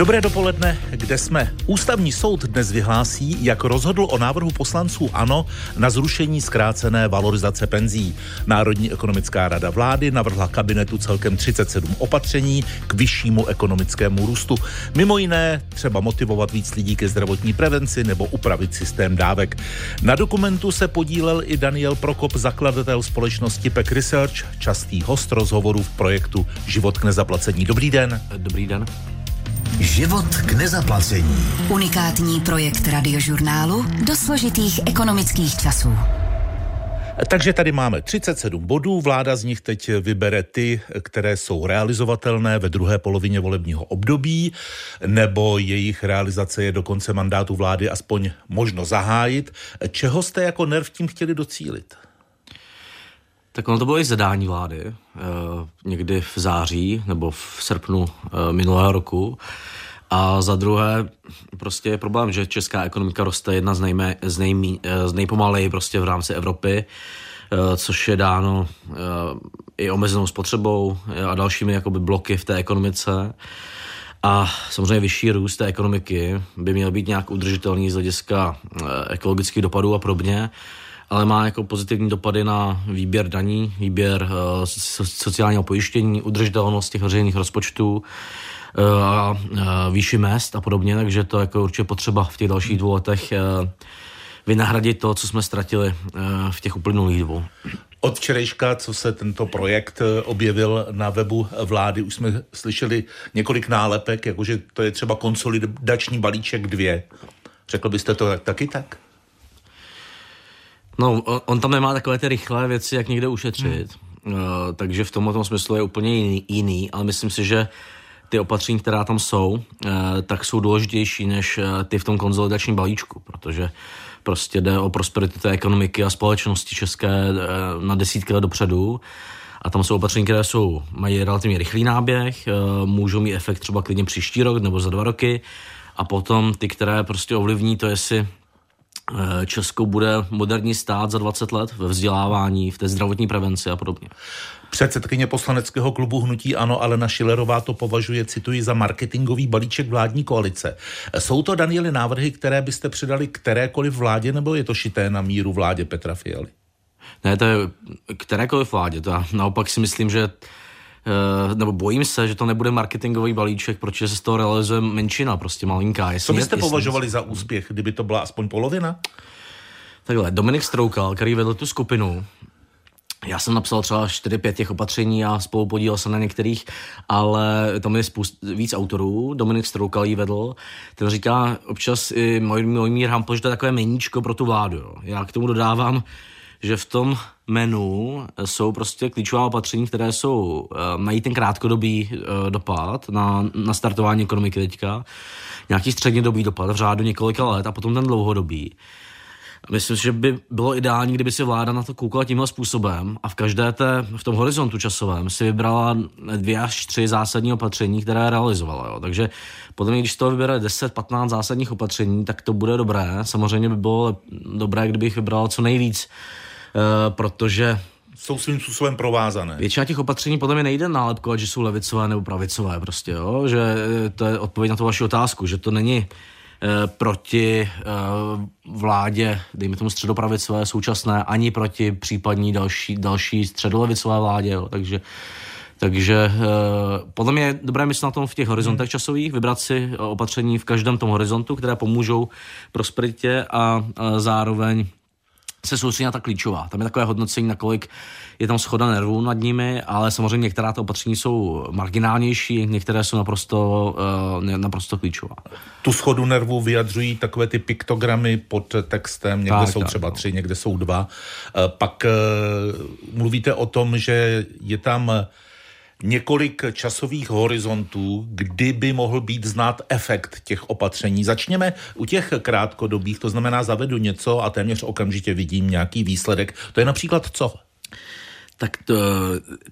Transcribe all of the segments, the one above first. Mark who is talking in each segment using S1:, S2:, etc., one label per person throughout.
S1: Dobré dopoledne, kde jsme? Ústavní soud dnes vyhlásí, jak rozhodl o návrhu poslanců ANO na zrušení zkrácené valorizace penzí. Národní ekonomická rada vlády navrhla kabinetu celkem 37 opatření k vyššímu ekonomickému růstu. Mimo jiné třeba motivovat víc lidí ke zdravotní prevenci nebo upravit systém dávek. Na dokumentu se podílel i Daniel Prokop, zakladatel společnosti PEC Research, častý host rozhovoru v projektu Život k nezaplacení. Dobrý den.
S2: Dobrý den.
S3: Život k nezaplacení.
S4: Unikátní projekt radiožurnálu do složitých ekonomických časů.
S1: Takže tady máme 37 bodů, vláda z nich teď vybere ty, které jsou realizovatelné ve druhé polovině volebního období, nebo jejich realizace je do konce mandátu vlády aspoň možno zahájit. Čeho jste jako nerv tím chtěli docílit?
S2: Tak ono to bylo i zadání vlády, eh, někdy v září nebo v srpnu eh, minulého roku. A za druhé, prostě je problém, že česká ekonomika roste jedna z, nejmé, z, nejmí, eh, z nejpomaleji prostě v rámci Evropy, což je dáno i omezenou spotřebou a dalšími jakoby bloky v té ekonomice. A samozřejmě vyšší růst té ekonomiky by měl být nějak udržitelný z hlediska ekologických dopadů a podobně ale má jako pozitivní dopady na výběr daní, výběr uh, sociálního pojištění, udržitelnost těch veřejných rozpočtů uh, a uh, výši mest a podobně, takže to jako určitě potřeba v těch dalších dvou letech vynahradit to, co jsme ztratili v těch uplynulých dvou.
S1: Od včerejška, co se tento projekt objevil na webu vlády, už jsme slyšeli několik nálepek, jakože to je třeba konsolidační balíček dvě. Řekl byste to tak, taky tak?
S2: No, on tam nemá takové ty rychlé věci, jak někde ušetřit. Hmm. Uh, takže v tomto smyslu je úplně jiný, jiný, ale myslím si, že ty opatření, která tam jsou, uh, tak jsou důležitější než uh, ty v tom konzolidačním balíčku, protože prostě jde o prosperitu té ekonomiky a společnosti české na desítky let dopředu. A tam jsou opatření, které jsou, mají relativně rychlý náběh, můžou mít efekt třeba klidně příští rok nebo za dva roky. A potom ty, které prostě ovlivní to, jestli Česko bude moderní stát za 20 let ve vzdělávání, v té zdravotní prevenci a podobně.
S1: Předsedkyně poslaneckého klubu Hnutí Ano Alena Šilerová to považuje, cituji, za marketingový balíček vládní koalice. Jsou to, Danieli, návrhy, které byste přidali kterékoliv vládě, nebo je to šité na míru vládě Petra Fialy?
S2: Ne, to je kterékoliv vládě. To já naopak si myslím, že Eh, nebo bojím se, že to nebude marketingový balíček, protože se z toho realizuje menšina, prostě malinká.
S1: Jestli, Co byste jestli, považovali jestli... za úspěch, kdyby to byla aspoň polovina?
S2: Takhle, Dominik Stroukal, který vedl tu skupinu, já jsem napsal třeba 4-5 těch opatření a spolu podílel se na některých, ale tam je spoust, víc autorů. Dominik Stroukal jí vedl. Ten říká občas i můj, můj mír Hampl, že to je takové meníčko pro tu vládu. Jo. Já k tomu dodávám, že v tom menu jsou prostě klíčová opatření, které jsou, uh, mají ten krátkodobý uh, dopad na, na startování ekonomiky teďka, nějaký střednědobý dopad v řádu několika let a potom ten dlouhodobý. Myslím si, že by bylo ideální, kdyby si vláda na to koukala tímhle způsobem a v každé té, v tom horizontu časovém si vybrala dvě až tři zásadní opatření, které realizovala. Jo. Takže potom, když to vybere 10-15 zásadních opatření, tak to bude dobré. Samozřejmě by bylo dobré, kdybych vybral co nejvíc Eh, protože
S1: jsou svým způsobem provázané.
S2: Většina těch opatření podle mě nejde nálepkovat, že jsou levicové nebo pravicové prostě, jo? že eh, to je odpověď na tu vaši otázku, že to není e, proti e, vládě, dejme tomu středopravicové současné, ani proti případní další, další středolevicové vládě, jo? takže takže e, podle mě je dobré myslet na tom v těch horizontech hmm. časových, vybrat si opatření v každém tom horizontu, které pomůžou prosperitě a, a zároveň se soustředí na ta klíčová. Tam je takové hodnocení, nakolik je tam schoda nervů nad nimi, ale samozřejmě některá ta opatření jsou marginálnější, některé jsou naprosto, uh, naprosto klíčová.
S1: Tu schodu nervů vyjadřují takové ty piktogramy pod textem, někde tak, jsou tak, třeba no. tři, někde jsou dva. Uh, pak uh, mluvíte o tom, že je tam uh, několik časových horizontů, kdy by mohl být znát efekt těch opatření. Začněme u těch krátkodobých, to znamená zavedu něco a téměř okamžitě vidím nějaký výsledek. To je například co?
S2: Tak to,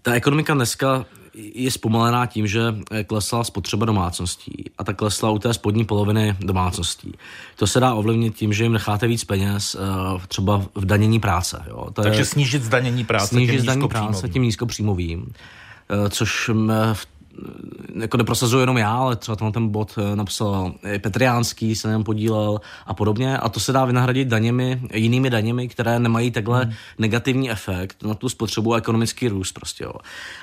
S2: ta ekonomika dneska je zpomalená tím, že klesla spotřeba domácností a tak klesla u té spodní poloviny domácností. To se dá ovlivnit tím, že jim necháte víc peněz eh, třeba v danění práce. Jo.
S1: To Takže je, snížit zdanění práce
S2: snížit zdanění práce tím nízkopříjmovým. Eh, což jako neprosazuju jenom já, ale třeba tam ten bod eh, napsal Petriánský, se něm podílel a podobně. A to se dá vynahradit daněmi, jinými daněmi, které nemají takhle hmm. negativní efekt na tu spotřebu a ekonomický růst prostě. Jo.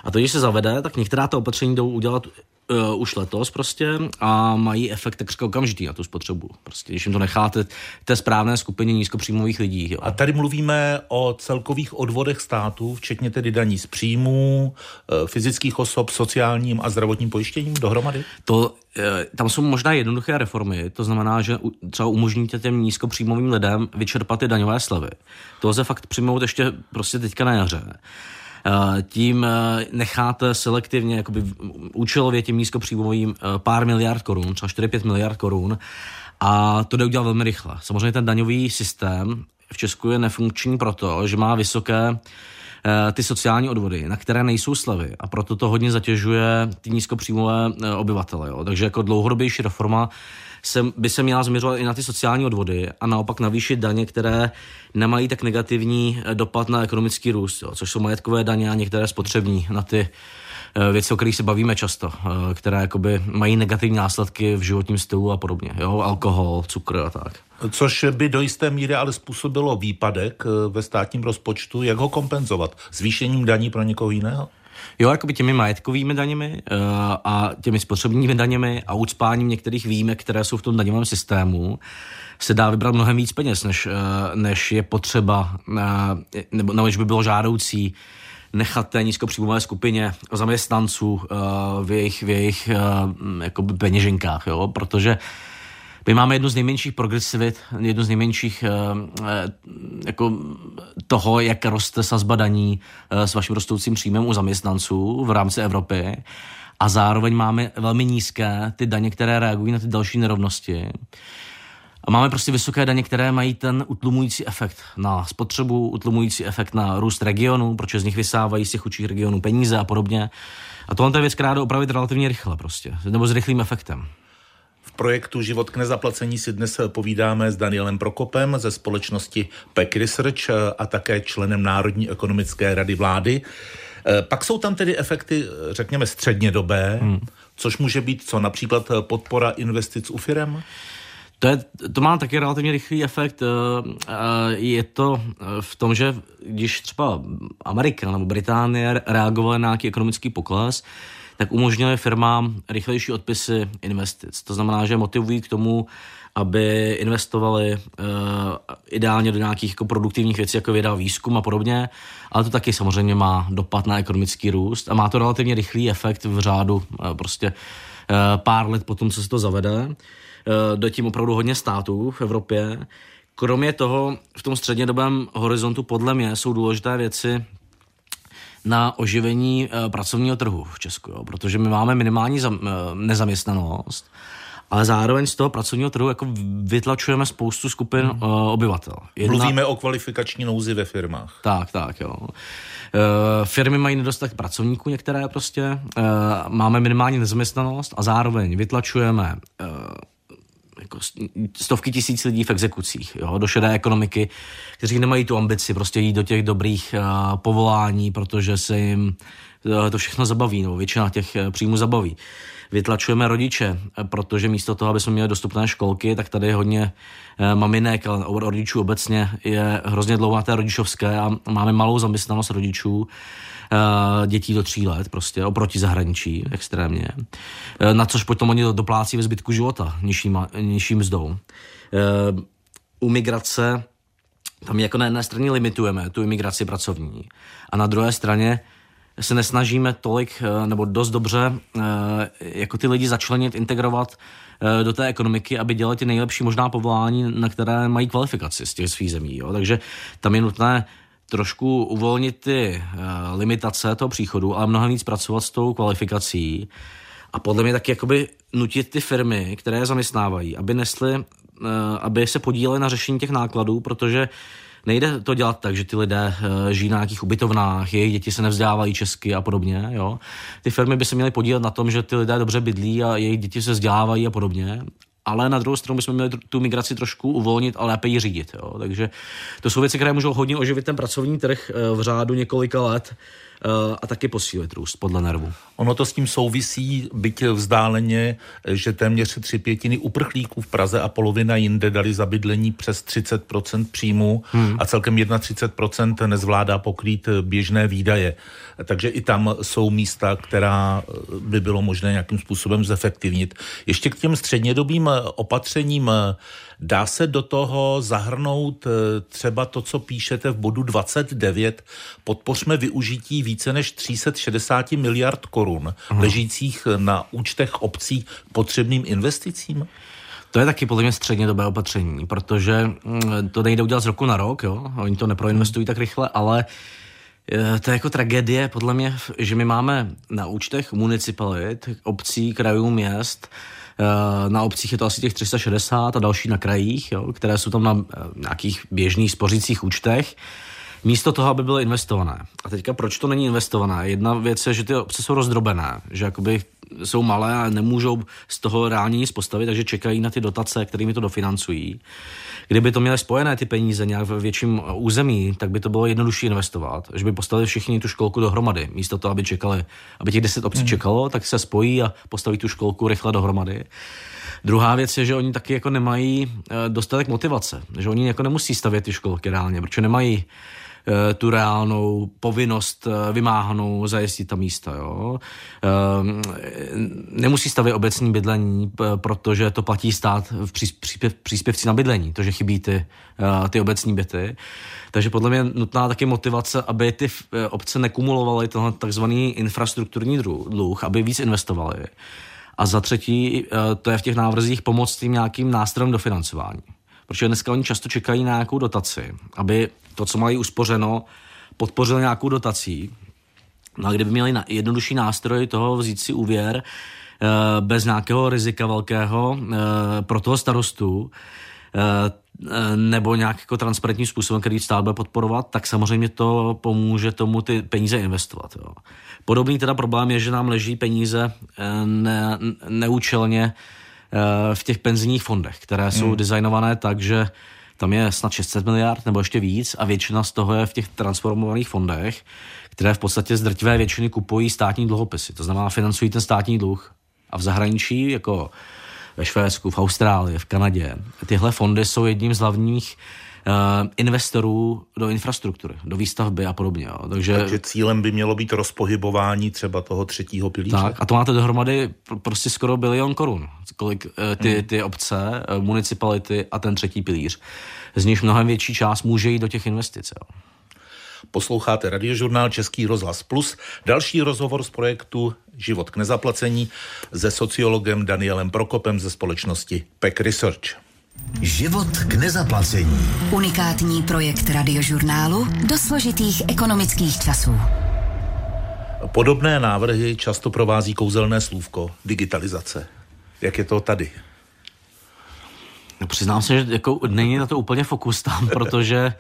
S2: A to, když se zavede, tak některá ta opatření jdou udělat uh, už letos prostě a mají efekt takřka okamžitý na tu spotřebu. Prostě, když jim to necháte té správné skupině nízkopříjmových lidí. Jo.
S1: A tady mluvíme o celkových odvodech států, včetně tedy daní z příjmů, uh, fyzických osob, sociálním a zdravotním pojištěním dohromady?
S2: To, eh, tam jsou možná jednoduché reformy, to znamená, že třeba umožníte těm nízkopříjmovým lidem vyčerpat ty daňové slevy. To lze fakt přijmout ještě prostě teďka na jaře. Eh, tím eh, necháte selektivně, jakoby účelově těm nízkopříjmovým eh, pár miliard korun, třeba 4-5 miliard korun, a to jde udělat velmi rychle. Samozřejmě ten daňový systém v Česku je nefunkční proto, že má vysoké ty sociální odvody, na které nejsou slevy a proto to hodně zatěžuje ty nízkopříjmové obyvatele. Jo. Takže jako dlouhodobější reforma se, by se měla změřovat i na ty sociální odvody a naopak navýšit daně, které nemají tak negativní eh, dopad na ekonomický růst, jo, což jsou majetkové daně a některé spotřební na ty eh, věci, o kterých se bavíme často, eh, které jakoby mají negativní následky v životním stylu a podobně. Jo? Alkohol, cukr a tak.
S1: Což by do jisté míry ale způsobilo výpadek ve státním rozpočtu. Jak ho kompenzovat? Zvýšením daní pro někoho jiného?
S2: Jo, jakoby těmi majetkovými daněmi uh, a těmi spotřebními daněmi a ucpáním některých výjimek, které jsou v tom daňovém systému, se dá vybrat mnohem víc peněz, než, uh, než je potřeba, uh, nebo než by bylo žádoucí nechat té nízkopříjmové skupině zaměstnanců uh, v jejich, v jejich uh, jakoby peněženkách, jo? protože uh, my máme jednu z nejmenších progresivit, jednu z nejmenších uh, jako toho, jak roste sazba daní uh, s vaším rostoucím příjmem u zaměstnanců v rámci Evropy. A zároveň máme velmi nízké ty daně, které reagují na ty další nerovnosti. A máme prostě vysoké daně, které mají ten utlumující efekt na spotřebu, utlumující efekt na růst regionů, protože z nich vysávají z těch chudších regionů peníze a podobně. A tohle je věc, která jde opravit relativně rychle prostě, nebo s rychlým efektem
S1: projektu Život k nezaplacení si dnes povídáme s Danielem Prokopem ze společnosti PEC Research a také členem Národní ekonomické rady vlády. Eh, pak jsou tam tedy efekty, řekněme, střednědobé, hmm. což může být co, například podpora investic u firem?
S2: To, je, to má taky relativně rychlý efekt. Eh, eh, je to v tom, že když třeba Amerika nebo Británie reagovaly na nějaký ekonomický pokles, tak umožňuje firmám rychlejší odpisy investic. To znamená, že motivují k tomu, aby investovali uh, ideálně do nějakých jako produktivních věcí, jako věda, výzkum a podobně, ale to taky samozřejmě má dopad na ekonomický růst a má to relativně rychlý efekt v řádu uh, prostě uh, pár let potom, co se to zavede. Uh, do tím opravdu hodně států v Evropě. Kromě toho v tom střednědobém horizontu podle mě jsou důležité věci, na oživení uh, pracovního trhu v Česku, jo? protože my máme minimální uh, nezaměstnanost, ale zároveň z toho pracovního trhu jako vytlačujeme spoustu skupin hmm. uh, obyvatel.
S1: Jedna... Mluvíme o kvalifikační nouzi ve firmách.
S2: Tak, tak, jo. Uh, firmy mají nedostatek pracovníků některé prostě, uh, máme minimální nezaměstnanost a zároveň vytlačujeme uh, jako stovky tisíc lidí v exekucích, jo, do šedé ekonomiky, kteří nemají tu ambici prostě jít do těch dobrých uh, povolání, protože se jim to všechno zabaví, nebo většina těch uh, příjmů zabaví. Vytlačujeme rodiče, protože místo toho, aby jsme měli dostupné školky, tak tady je hodně maminek, ale rodičů obecně je hrozně dlouhá té rodičovské a máme malou zaměstnanost rodičů Eh, dětí do tří let, prostě oproti zahraničí extrémně. Eh, na což potom oni doplácí ve zbytku života nižší, nižší mzdou. Eh, u migrace tam jako na jedné straně limitujeme tu imigraci pracovní a na druhé straně se nesnažíme tolik nebo dost dobře jako ty lidi začlenit, integrovat do té ekonomiky, aby dělali ty nejlepší možná povolání, na které mají kvalifikaci z těch svých zemí. Jo. Takže tam je nutné trošku uvolnit ty uh, limitace toho příchodu, ale mnohem víc pracovat s tou kvalifikací a podle mě taky jakoby nutit ty firmy, které je zaměstnávají, aby nesly, uh, aby se podílely na řešení těch nákladů, protože nejde to dělat tak, že ty lidé uh, žijí na nějakých ubytovnách, jejich děti se nevzdávají česky a podobně. Jo? Ty firmy by se měly podílet na tom, že ty lidé dobře bydlí a jejich děti se vzdělávají a podobně ale na druhou stranu bychom měli tu migraci trošku uvolnit a lépe ji řídit. Jo. Takže to jsou věci, které můžou hodně oživit ten pracovní trh eh, v řádu několika let. a taky posílit růst podle nervu.
S1: Ono to s tím souvisí, byť vzdáleně, že téměř tři pětiny uprchlíků v Praze a polovina jinde dali za bydlení přes 30% příjmu hmm. a celkem 31% nezvládá pokrýt běžné výdaje. Takže i tam jsou místa, která by bylo možné nějakým způsobem zefektivnit. Ještě k těm střednědobým opatřením Dá se do toho zahrnout eh, třeba to, co píšete v bodu 29, podpořme využití více než 360 miliard korun Aha. ležících na účtech obcí potřebným investicím?
S2: To je taky podle mě středně dobé opatření, protože mm, to nejde udělat z roku na rok, jo? oni to neproinvestují tak rychle, ale eh, to je jako tragédie, podle mě, že my máme na účtech municipalit, obcí, krajů, měst, Eh, na obcích je to asi těch 360 a další na krajích, jo, které jsou tam na eh, nějakých běžných spořících účtech místo toho, aby byly investované. A teďka proč to není investované? Jedna věc je, že ty obce jsou rozdrobené, že jakoby jsou malé a nemůžou z toho reálně nic postavit, takže čekají na ty dotace, kterými to dofinancují. Kdyby to měly spojené ty peníze nějak ve větším území, tak by to bylo jednodušší investovat, že by postavili všichni tu školku dohromady, místo toho, aby čekali, aby těch deset obcí hmm. čekalo, tak se spojí a postaví tu školku rychle dohromady. Druhá věc je, že oni taky jako nemají eh, dostatek motivace, že oni jako nemusí stavět ty školky reálně, protože nemají Eh, tu reálnou povinnost eh, vymáhanou zajistit ta místa. Jo. Ehm, nemusí stavět obecní bydlení, protože to platí stát v příspěv, příspěvci na bydlení, to, že chybí ty, eh, ty obecní byty. Takže podle mě nutná taky motivace, aby ty obce nekumulovaly tenhle takzvaný infrastrukturní dluh, aby víc investovaly. A za třetí, to je v těch návrzích pomoct tím nějakým nástrojům dofinancování. Protože dneska oni často čekají na nějakou dotaci, aby to, co mají uspořeno, podpořil nějakou dotací. No a kdyby měli jednodušší nástroj toho vzít si úvěr e, bez nějakého rizika velkého e, pro toho starostu, e, nebo nějak jako transparentním způsobem, který stát bude podporovat, tak samozřejmě to pomůže tomu ty peníze investovat. Jo. Podobný teda problém je, že nám leží peníze ne, neúčelně v těch penzijních fondech, které jsou hmm. designované tak, že tam je snad 600 miliard nebo ještě víc a většina z toho je v těch transformovaných fondech, které v podstatě z drtivé většiny kupují státní dluhopisy. To znamená, financují ten státní dluh. A v zahraničí, jako ve Švédsku, v Austrálii, v Kanadě, tyhle fondy jsou jedním z hlavních investorů do infrastruktury, do výstavby a podobně. Jo.
S1: Takže, Takže cílem by mělo být rozpohybování třeba toho třetího pilíře.
S2: Tak, a to máte dohromady prostě skoro bilion korun, kolik uh, ty, hmm. ty obce, uh, municipality a ten třetí pilíř. Z nich mnohem větší část může jít do těch investic. Jo.
S1: Posloucháte radiožurnál Český rozhlas Plus. Další rozhovor z projektu Život k nezaplacení se sociologem Danielem Prokopem ze společnosti PEC Research.
S3: Život k nezaplacení.
S4: Unikátní projekt radiožurnálu do složitých ekonomických časů.
S1: Podobné návrhy často provází kouzelné slůvko digitalizace. Jak je to tady?
S2: No, přiznám se, že jako není na to úplně fokus tam, protože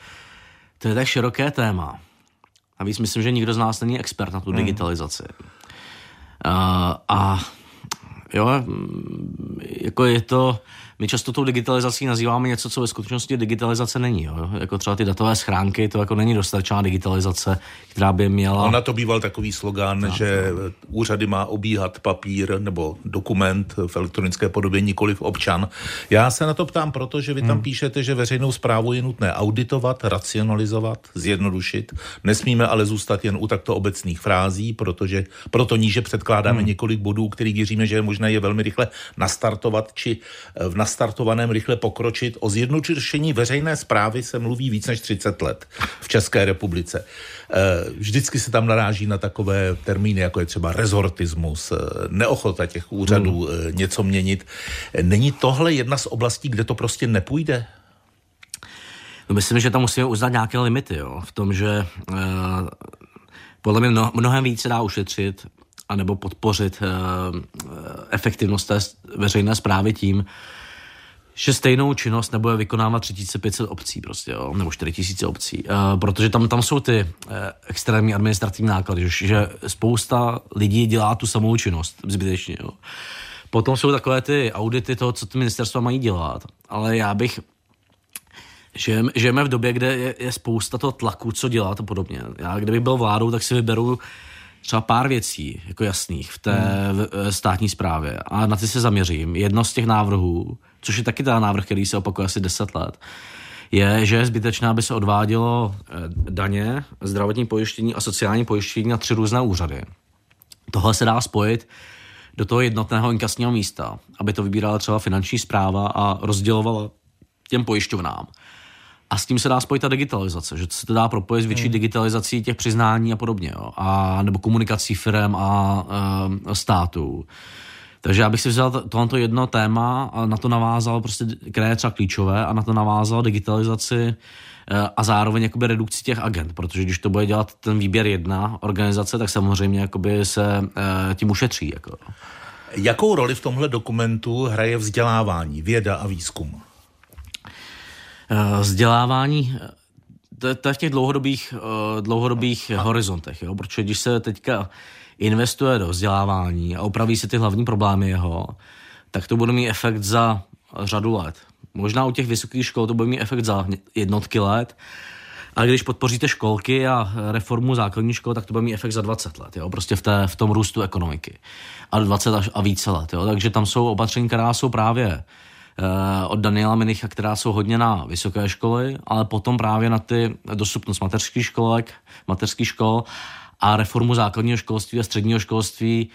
S2: to je tak široké téma. A víc myslím, že nikdo z nás není expert na tu hmm. digitalizaci. Uh, a jo, jako je to my často tou digitalizací nazýváme něco, co ve skutečnosti digitalizace není. Jo? Jako třeba ty datové schránky, to jako není dostatečná digitalizace, která by měla...
S1: Ona to býval takový slogan, tak, že no. úřady má obíhat papír nebo dokument v elektronické podobě, nikoli v občan. Já se na to ptám, protože vy tam hmm. píšete, že veřejnou zprávu je nutné auditovat, racionalizovat, zjednodušit. Nesmíme ale zůstat jen u takto obecných frází, protože proto níže předkládáme hmm. několik bodů, který věříme, že je možné je velmi rychle nastartovat či v nastartovaném rychle pokročit. O zjednodušení veřejné zprávy se mluví víc než 30 let v České republice. Eh, vždycky se tam naráží na takové termíny, jako je třeba rezortismus, eh, neochota těch úřadů hmm. něco měnit. Není tohle jedna z oblastí, kde to prostě nepůjde?
S2: No myslím, že tam musíme uznat nějaké limity, jo? v tom, že uh, podle mě mnohem více dá ušetřit anebo podpořit uh, efektivnost té veřejné zprávy tím, že stejnou činnost nebude vykonávat 3500 obcí prostě, jo, nebo 4000 obcí, uh, protože tam, tam jsou ty uh, extrémní administrativní náklady, že, že spousta lidí dělá tu samou činnost zbytečně. Jo. Potom jsou takové ty audity toho, co ty ministerstva mají dělat, ale já bych žijeme, žijeme v době, kde je, je spousta toho tlaku, co dělat a podobně. Já kdybych byl vládou, tak si vyberu třeba pár věcí, jako jasných, v té hmm. v, státní správě a na ty se zaměřím. Jedno z těch návrhů, což je taky ten návrh, který se opakuje asi 10 let, je, že je zbytečné, aby se odvádělo eh, daně, zdravotní pojištění a sociální pojištění na tři různé úřady. Tohle se dá spojit do toho jednotného inkasního místa, aby to vybírala třeba finanční zpráva a rozdělovala těm pojišťovnám. A s tím se dá spojit ta digitalizace, že se to dá propojit s větší hmm. digitalizací těch přiznání a podobně, jo, a, nebo komunikací firm a, a států. Takže já bych si vzal tohle jedno téma a na to navázal prostě, které je třeba klíčové a na to navázal digitalizaci eh, a zároveň jakoby redukci těch agent, protože když to bude dělat ten výběr jedna organizace, tak samozřejmě jakoby se eh, tím ušetří. Jako.
S1: Jakou roli v tomhle dokumentu hraje vzdělávání, věda a výzkum?
S2: Eh, vzdělávání, to, to je v těch dlouhodobých, dlouhodobých horizontech, jo? protože když se teďka investuje do vzdělávání a opraví se ty hlavní problémy jeho, tak to bude mít efekt za řadu let. Možná u těch vysokých škol to bude mít efekt za jednotky let, a když podpoříte školky a reformu základní školy, tak to bude mít efekt za 20 let, jo? prostě v, té, v tom růstu ekonomiky. A 20 až a více let. Jo? Takže tam jsou opatření, která jsou právě eh, od Daniela Minicha, která jsou hodně na vysoké školy, ale potom právě na ty dostupnost mateřských školek, mateřských škol a reformu základního školství a středního školství,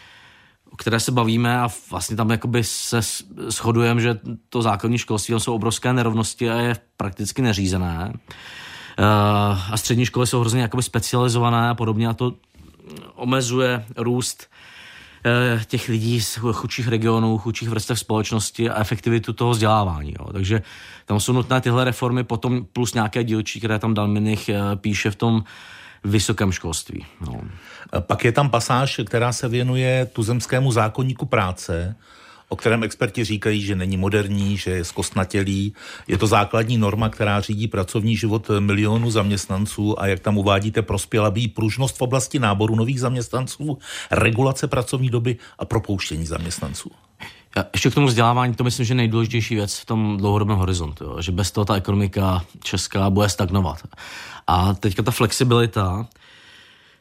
S2: o které se bavíme a vlastně tam jakoby se shodujeme, že to základní školství jsou obrovské nerovnosti a je prakticky neřízené. Eh, a střední školy jsou hrozně jakoby specializované a podobně a to omezuje růst eh, těch lidí z chudších regionů, chudších vrstev společnosti a efektivitu toho vzdělávání. Jo. Takže tam jsou nutné tyhle reformy, potom plus nějaké dílčí, které tam Dalminich eh, píše v tom vysokém školství. No.
S1: Pak je tam pasáž, která se věnuje tuzemskému zákonníku práce, o kterém experti říkají, že není moderní, že je zkostnatělý. Je to základní norma, která řídí pracovní život milionů zaměstnanců a jak tam uvádíte, prospěla by pružnost v oblasti náboru nových zaměstnanců, regulace pracovní doby a propouštění zaměstnanců.
S2: Já ještě k tomu vzdělávání, to myslím, že nejdůležitější věc v tom dlouhodobém horizontu, jo, že bez toho ta ekonomika česká bude stagnovat. A teďka ta flexibilita,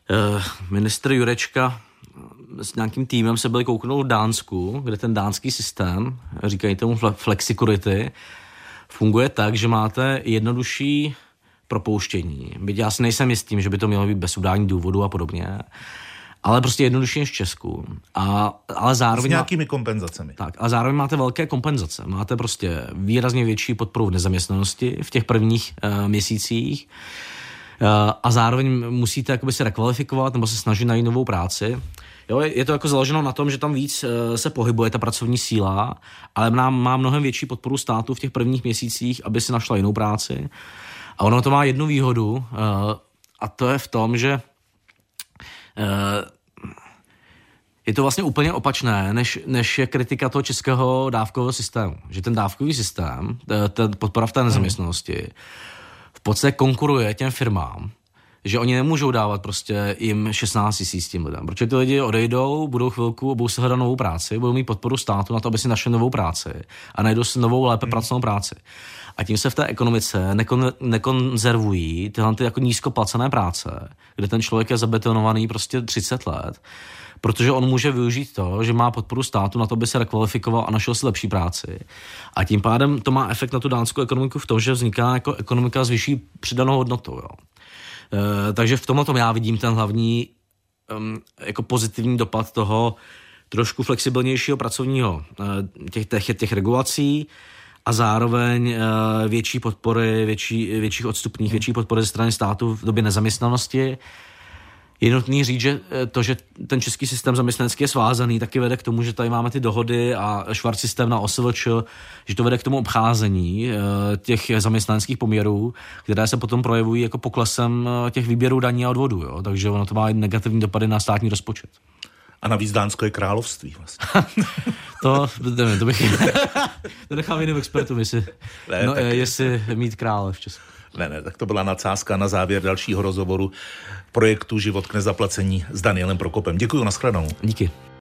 S2: eh, ministr Jurečka s nějakým týmem se byli kouknout v Dánsku, kde ten dánský systém, říkají tomu flexicurity, funguje tak, že máte jednodušší propouštění. Byť já si nejsem jistým, že by to mělo být bez udání důvodu a podobně ale prostě jednodušší než v Česku. A, ale zároveň
S1: S nějakými kompenzacemi.
S2: Tak, a zároveň máte velké kompenzace. Máte prostě výrazně větší podporu v nezaměstnanosti v těch prvních uh, měsících uh, a zároveň musíte jakoby se rekvalifikovat nebo se snažit najít novou práci. Jo, je to jako založeno na tom, že tam víc uh, se pohybuje ta pracovní síla, ale má, má mnohem větší podporu státu v těch prvních měsících, aby si našla jinou práci. A ono to má jednu výhodu, a to je v tom, že Eh, je to vlastně úplně opačné, než, než je kritika toho českého dávkového systému. Že ten dávkový systém, ten podpora v té nezaměstnanosti, v podstatě konkuruje těm firmám, že oni nemůžou dávat prostě jim 16 tisíc tím lidem. Protože ty lidi odejdou, budou chvilku, budou si hledat novou práci, budou mít podporu státu na to, aby si našli novou práci a najdou si novou lépe hmm. pracovnou práci. A tím se v té ekonomice nekon, nekonzervují tyhle ty jako nízkoplacené práce, kde ten člověk je zabetonovaný prostě 30 let, protože on může využít to, že má podporu státu na to, aby se rekvalifikoval a našel si lepší práci. A tím pádem to má efekt na tu dánskou ekonomiku v tom, že vzniká jako ekonomika s vyšší přidanou hodnotou. Jo. E, takže v tomhle tom já vidím ten hlavní um, jako pozitivní dopad toho trošku flexibilnějšího pracovního e, těch, těch, těch regulací, a zároveň eh, větší podpory, větší, větších odstupních, větší podpory ze strany státu v době nezaměstnanosti. Je nutný říct, že eh, to, že ten český systém zaměstnanecký je svázaný, taky vede k tomu, že tady máme ty dohody a švart systém na OSVČ, že to vede k tomu obcházení eh, těch zaměstnaneckých poměrů, které se potom projevují jako poklesem těch výběrů daní a odvodů. Jo? Takže ono to má negativní dopady na státní rozpočet.
S1: A navíc Dánsko je království vlastně.
S2: to, nevím, to bych to nechám jiným expertům, jestli, ne, no, tak... jestli mít krále v Česku.
S1: Ne, ne, tak to byla nadsázka na závěr dalšího rozhovoru projektu Život k nezaplacení s Danielem Prokopem. Děkuji, nashledanou.
S2: Díky.